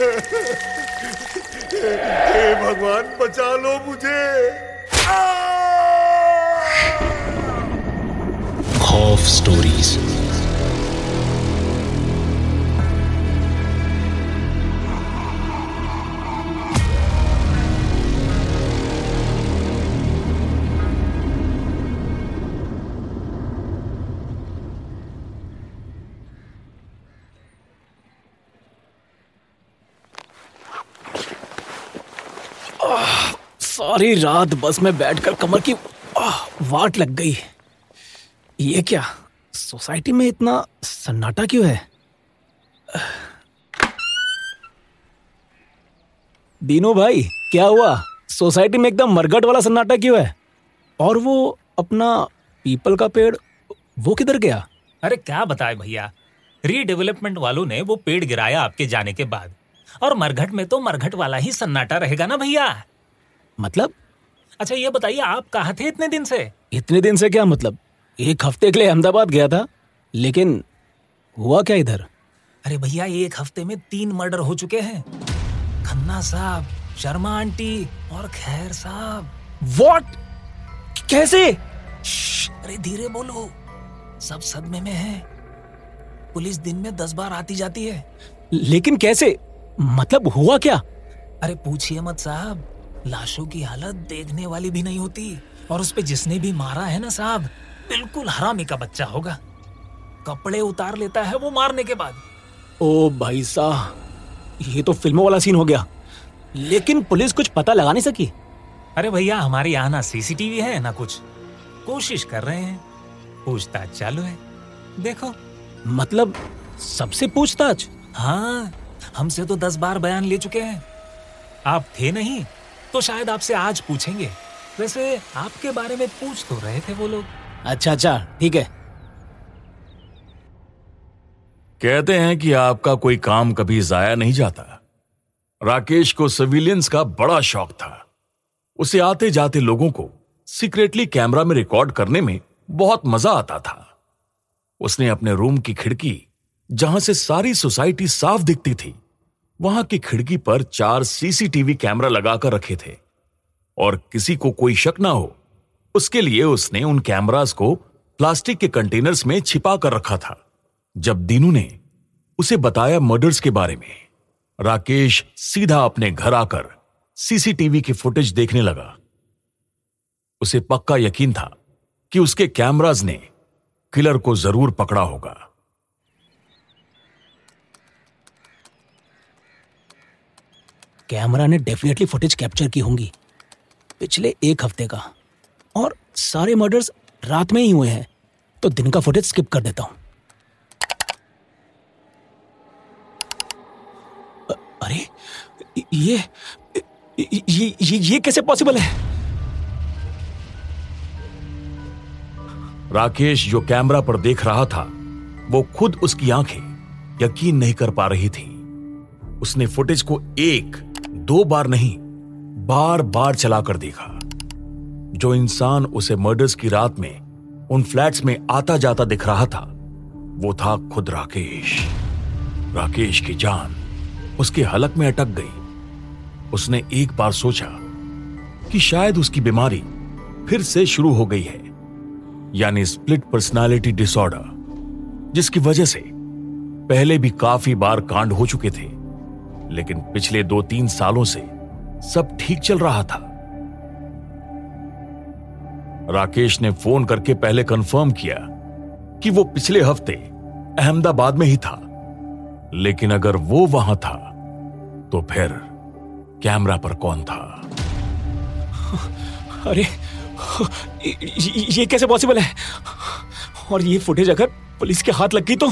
हे भगवान बचा लो मुझे। खौफ स्टोरीज सारी रात बस में बैठकर कमर की वाट लग गई। ये क्या, सोसाइटी में इतना सन्नाटा क्यों है? दीनू भाई, क्या हुआ? सोसाइटी में एकदम मरगट वाला सन्नाटा क्यों है? और वो अपना पीपल का पेड़, वो किधर गया? अरे क्या बताए भैया रीडेवलपमेंट वालों ने वो पेड़ गिराया आपके जाने के बाद। और मरघट में तो मरघट वाला ही सन्नाटा रहेगा ना भैया? मतलब? अच्छा ये बताइए आप कहाँ थे इतने दिन से? इतने दिन से क्या मतलब? एक हफ़्ते के लिए अहमदाबाद गया था लेकिन हुआ क्या इधर? अरे भैया एक हफ़्ते में तीन मर्डर हो चुके हैं। खन्ना साहब शर्मा आंटी और खैर साहब। वॉट कैसे? अरे धीरे बोलो। सब सदमे में है। पुलिस दिन में दस बार आती जाती है। लेकिन कैसे? मतलब हुआ क्या? अरे पूछिए मत साहब। लाशों की हालत देखने वाली भी नहीं होती। और उस पर जिसने भी मारा है ना साहब बिल्कुल हरामी का बच्चा होगा। कपड़े उतार लेता है वो मारने के बाद। ओ भाई साहब ये तो फ़िल्मों वाला सीन हो गया। लेकिन पुलिस कुछ पता लगा नहीं सकी। अरे भैया हमारे यहाँ ना सीसीटीवी है ना कुछ। कोशिश कर रहे हैं। पूछताछ चालू है। देखो। मतलब सबसे पूछताछ? हाँ हमसे तो दस बार बयान ले चुके हैं। आप थे नहीं तो शायद आपसे आज पूछेंगे। वैसे आपके बारे में पूछ तो रहे थे वो लोग। अच्छा अच्छा ठीक है। कहते हैं कि आपका कोई काम कभी जाया नहीं जाता। राकेश को सिविलियंस का बड़ा शौक था। उसे आते जाते लोगों को सीक्रेटली कैमरा में रिकॉर्ड करने में बहुत मज़ा आता था। उसने अपने रूम की खिड़की जहाँ से सारी सोसाइटी साफ़ दिखती थी वहाँ की खिड़की पर चार सीसीटीवी कैमरा लगाकर रखे थे। और किसी को कोई शक ना हो, उसके लिए उसने उन कैमरास को प्लास्टिक के कंटेनर्स में छिपा कर रखा था। जब दीनू ने उसे बताया मर्डर्स के बारे में, राकेश सीधा अपने घर आकर सीसीटीवी की फुटेज देखने लगा। उसे पक्का यकीन था कि उसके कैमराज ने किलर को ज़रूर पकड़ा होगा। कैमरा ने डेफिनेटली फुटेज कैप्चर की होंगी। पिछले एक हफ़्ते का। और सारे मर्डर्स रात में ही हुए हैं। तो दिन का फुटेज स्किप कर देता हूँ। अरे ये ये ये, ये कैसे पॉसिबल है? राकेश जो कैमरा पर देख रहा था वो खुद उसकी आँखें यकीन नहीं कर पा रही थी। उसने फुटेज को एक दो बार नहीं, बार बार चलाकर देखा। जो इंसान उसे मर्डर्स की रात में, उन फ्लैट्स में आता जाता दिख रहा था, वो था खुद राकेश। राकेश की जान उसके हलक में अटक गई। उसने एक बार सोचा कि शायद उसकी बीमारी फिर से शुरू हो गई है, यानी स्प्लिट पर्सनालिटी डिसऑर्डर जिसकी वजह से पहले भी काफ़ी बार कांड हो चुके थे। लेकिन पिछले दो तीन सालों से सब ठीक चल रहा था। राकेश ने फ़ोन करके पहले कंफर्म किया कि वो पिछले हफ़्ते अहमदाबाद में ही था। लेकिन अगर वो वहाँ था तो फिर कैमरा पर कौन था? अरे ये, कैसे पॉसिबल है? और ये फुटेज अगर पुलिस के हाथ लग गई तो?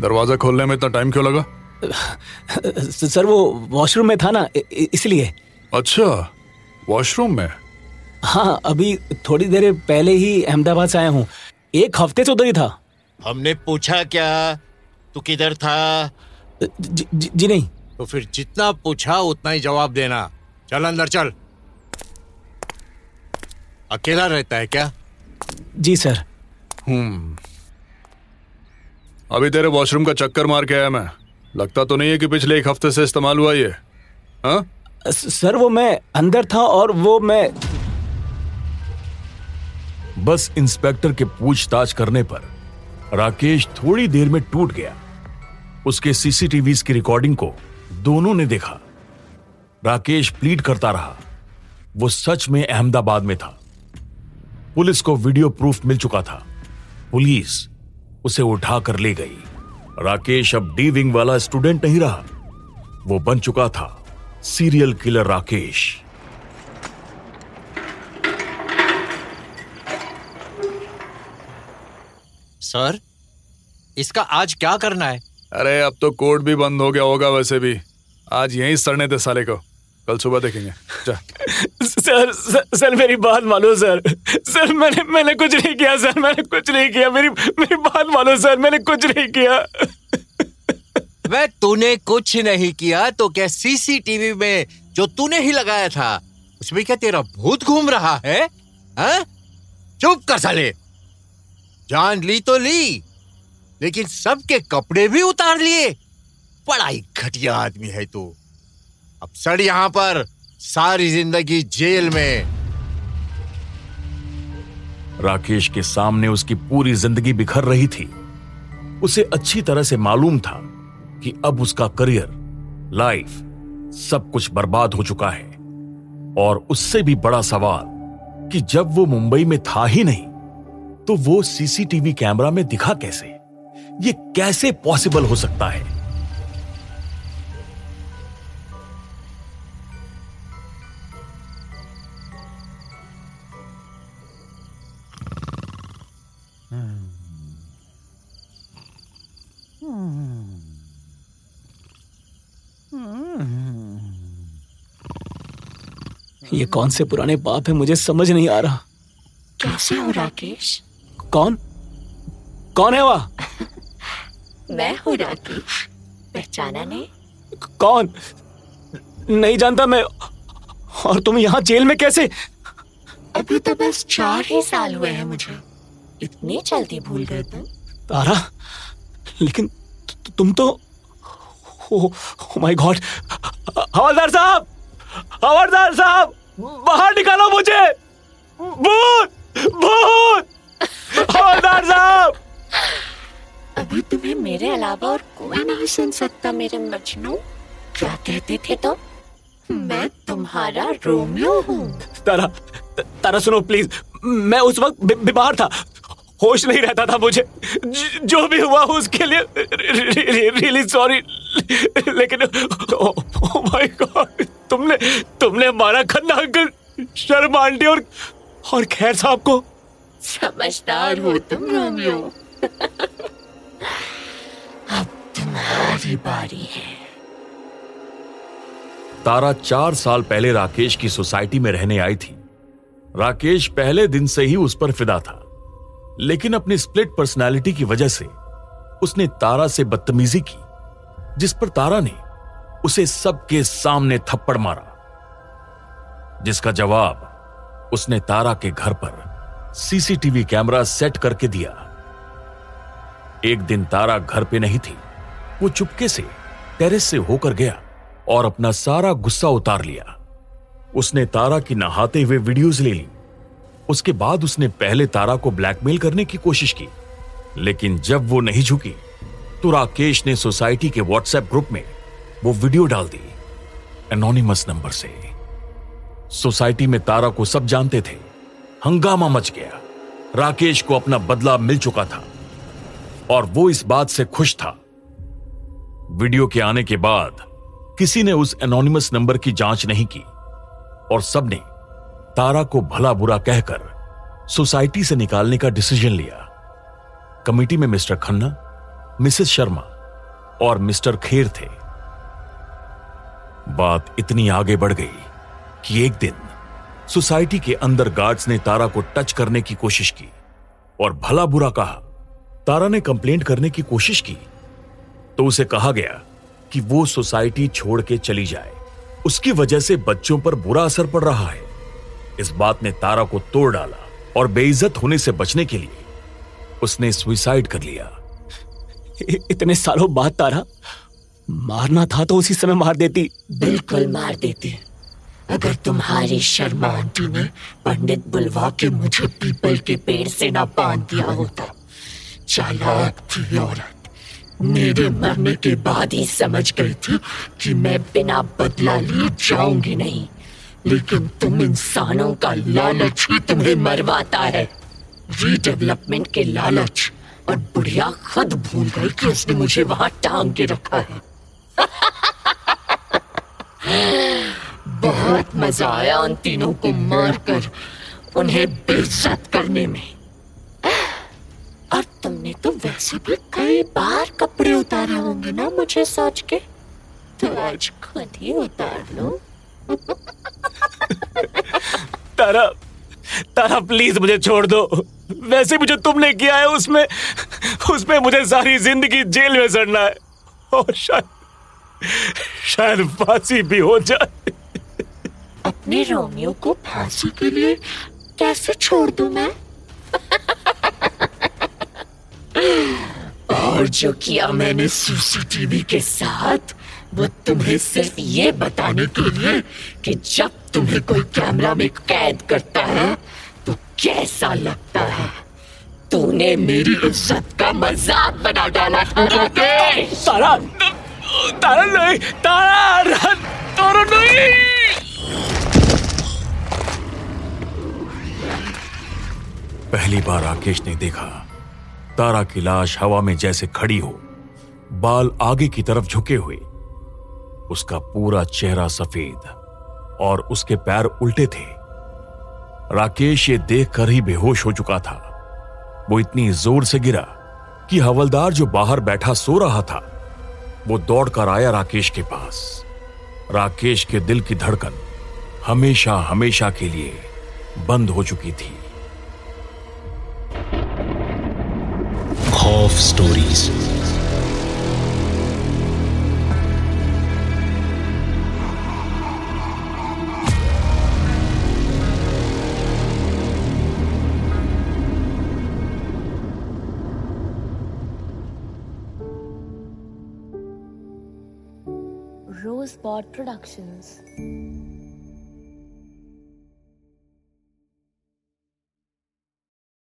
दरवाज़ा खोलने में इतना टाइम क्यों लगा? सर वो वॉशरूम में था ना इसलिए। अच्छा वॉशरूम में? हाँ अभी थोड़ी देर पहले ही अहमदाबाद से आया हूँ। एक हफ़्ते से उधर ही था। हमने पूछा क्या? तू किधर था? जी, जी, जी नहीं। तो फिर जितना पूछा उतना ही जवाब देना। चल अंदर चल। अकेला रहता है क्या? जी सर। हम्म। अभी तेरे वॉशरूम का चक्कर मार के आया मैं। लगता तो नहीं है कि पिछले एक हफ़्ते से इस्तेमाल हुआ ये। हाँ? सर वो मैं अंदर था और वो मैं बस इंस्पेक्टर के पूछताछ करने पर राकेश थोड़ी देर में टूट गया। उसके सीसीटीवी की रिकॉर्डिंग को दोनों ने देखा। राकेश प्लीड करता रहा। वो सच में अहमदाबाद में था। पुलिस को वीडियो प्रूफ मिल चुका था। पुलिस उसे उठा कर ले गई। राकेश अब डी विंग वाला स्टूडेंट नहीं रहा। वो बन चुका था सीरियल किलर राकेश। सर इसका आज क्या करना है? अरे अब तो कोर्ट भी बंद हो गया होगा वैसे भी। आज यहीं सड़ने थे साले को। कल सुबह देखेंगे। जा। सर सर, मेरी बात मानो सर। सर मैंने मैंने कुछ नहीं किया सर मैंने कुछ नहीं किया। मेरी मेरी बात मानो सर मैंने कुछ नहीं किया। वह तूने कुछ नहीं किया तो क्या सीसीटीवी में जो तूने ही लगाया था उसमें क्या तेरा भूत घूम रहा है? हाँ? चुप कर साले। जान ली तो ली लेकिन सबके कपड़े भी उतार लिए। बड़ा ही घटिया आदमी है तू। अब सड़ यहाँ पर। सारी ज़िंदगी जेल में। राकेश के सामने उसकी पूरी ज़िंदगी बिखर रही थी। उसे अच्छी तरह से मालूम था कि अब उसका करियर, लाइफ, सब कुछ बर्बाद हो चुका है। और उससे भी बड़ा सवाल कि जब वो मुंबई में था ही नहीं तो वो सीसीटीवी कैमरा में दिखा कैसे? ये कैसे पॉसिबल हो सकता है? ये कौन से पुराने बाप है मुझे समझ नहीं आ रहा। कैसे हो राकेश? कौन? कौन है वह? मैं हूँ राकेश। पहचाना नहीं? कौन? नहीं जानता मैं। और तुम यहाँ जेल में कैसे? अभी तो बस चार ही साल हुए हैं मुझे। इतनी जल्दी भूल गए तुम। तारा लेकिन तुम तो ओ माय गॉड हवलदार साहब! हवलदार साहब! बाहर निकालो मुझे। भूत भूत। हवलदार साहब। अभी तुम्हें मेरे अलावा और कोई नहीं सुन सकता मेरे मजनू। क्या कहते थे तुम मैं तुम्हारा रोमियो हूँ। तारा तारा सुनो प्लीज़ मैं उस वक्त बीमार था। होश नहीं रहता था मुझे। ज- जो भी हुआ उसके लिए रियली सॉरी लेकिन ओ माय गॉड तुमने तुमने मारा खन्ना अंकल शर्मा आंटी और और खैर साहब को। समझदार हो तुम रोमियो। अब तुम्हारी बारी है। तारा चार साल पहले राकेश की सोसाइटी में रहने आई थी। राकेश पहले दिन से ही उस पर फिदा था। लेकिन अपनी स्प्लिट पर्सनालिटी की वजह से उसने तारा से बदतमीजी की जिस पर तारा ने उसे सबके सामने थप्पड़ मारा, जिसका जवाब उसने तारा के घर पर सीसीटीवी कैमरा सेट करके दिया। एक दिन तारा घर पे नहीं थी, वो चुपके से टेरेस से होकर गया और अपना सारा गुस्सा उतार लिया। उसने तारा की नहाते हुए वीडियोस ले ली। उसके बाद उसने पहले तारा को ब्लैकमेल करने की कोशिश की, लेकिन जब वो नहीं झुकी तो राकेश ने सोसाइटी के व्हाट्सएप ग्रुप में वो वीडियो डाल दी एनोनिमस नंबर से। सोसाइटी में तारा को सब जानते थे। हंगामा मच गया। राकेश को अपना बदला मिल चुका था। और वो इस बात से खुश था। वीडियो के आने के बाद किसी ने उस एनोनिमस नंबर की जाँच नहीं की। और सबने तारा को भला बुरा कहकर सोसाइटी से निकालने का डिसीज़न लिया। कमेटी में मिस्टर खन्ना, मिसेस शर्मा और मिस्टर खेर थे। बात इतनी आगे बढ़ गई कि एक दिन सोसाइटी के अंदर गार्ड्स ने तारा को टच करने की कोशिश की और भला बुरा कहा। तारा ने कंप्लेंट करने की कोशिश की तो उसे कहा गया कि वो सोसाइटी छोड़ के चली जाए। उसकी वजह से बच्चों पर बुरा असर पड़ रहा है। इस बात ने तारा को तोड़ डाला और बेइज्जत होने से बचने के लिए उसने सुइसाइड कर लिया। इतने सालों बाद तारा मारना था तो उसी समय मार देती। बिल्कुल मार देती। अगर तुम्हारी शर्मा आंटी ने पंडित बुलवा के मुझे पीपल के पेड़ से ना बाँध दिया होता, चालाक थी औरत। मेरे मरने के बाद ही समझ गई थी कि मैं बिना बदला लिए जाऊँगी नहीं। लेकिन तुम इंसानों का लालच ही तुम्हें मरवाता है। रीडेवलपमेंट के लालच और बुढ़िया खुद भूल गई कि उसने मुझे वहाँ टांग के रखा है। बहुत मज़ा आया उन तीनों को मारकर, उन्हें बेइज्जत करने में। और तुमने तो वैसे भी कई बार कपड़े उतारे होंगे ना मुझे सोच के। तो आज खुद ही उतार लो। तारा तारा, प्लीज़ मुझे छोड़ दो। वैसे भी जो तुमने किया है, उसमें उसमें मुझे सारी ज़िंदगी जेल में सड़ना है। और शायद शायद फांसी भी हो जाए। अपने रोमियो को फांसी के लिए कैसे छोड़ दूँ मैं? और जो किया मैंने सीसीटीवी के साथ वो तुम्हें सिर्फ़ ये बताने के लिए कि जब तुम्हें कोई कैमरा में कैद करता है तो कैसा लगता है? तूने मेरी इज़्ज़त का मज़ाक बना डाला था राकेश पहली बार राकेश ने देखा, तारा की लाश हवा में जैसे खड़ी हो, बाल आगे की तरफ़ झुके हुए। उसका पूरा चेहरा सफ़ेद और उसके पैर उल्टे थे। राकेश ये देखकर ही बेहोश हो चुका था। वो इतनी ज़ोर से गिरा कि हवलदार जो बाहर बैठा सो रहा था वो दौड़कर आया राकेश के पास। राकेश के दिल की धड़कन हमेशा हमेशा के लिए बंद हो चुकी थी। खौफ स्टोरीज Spot Productions.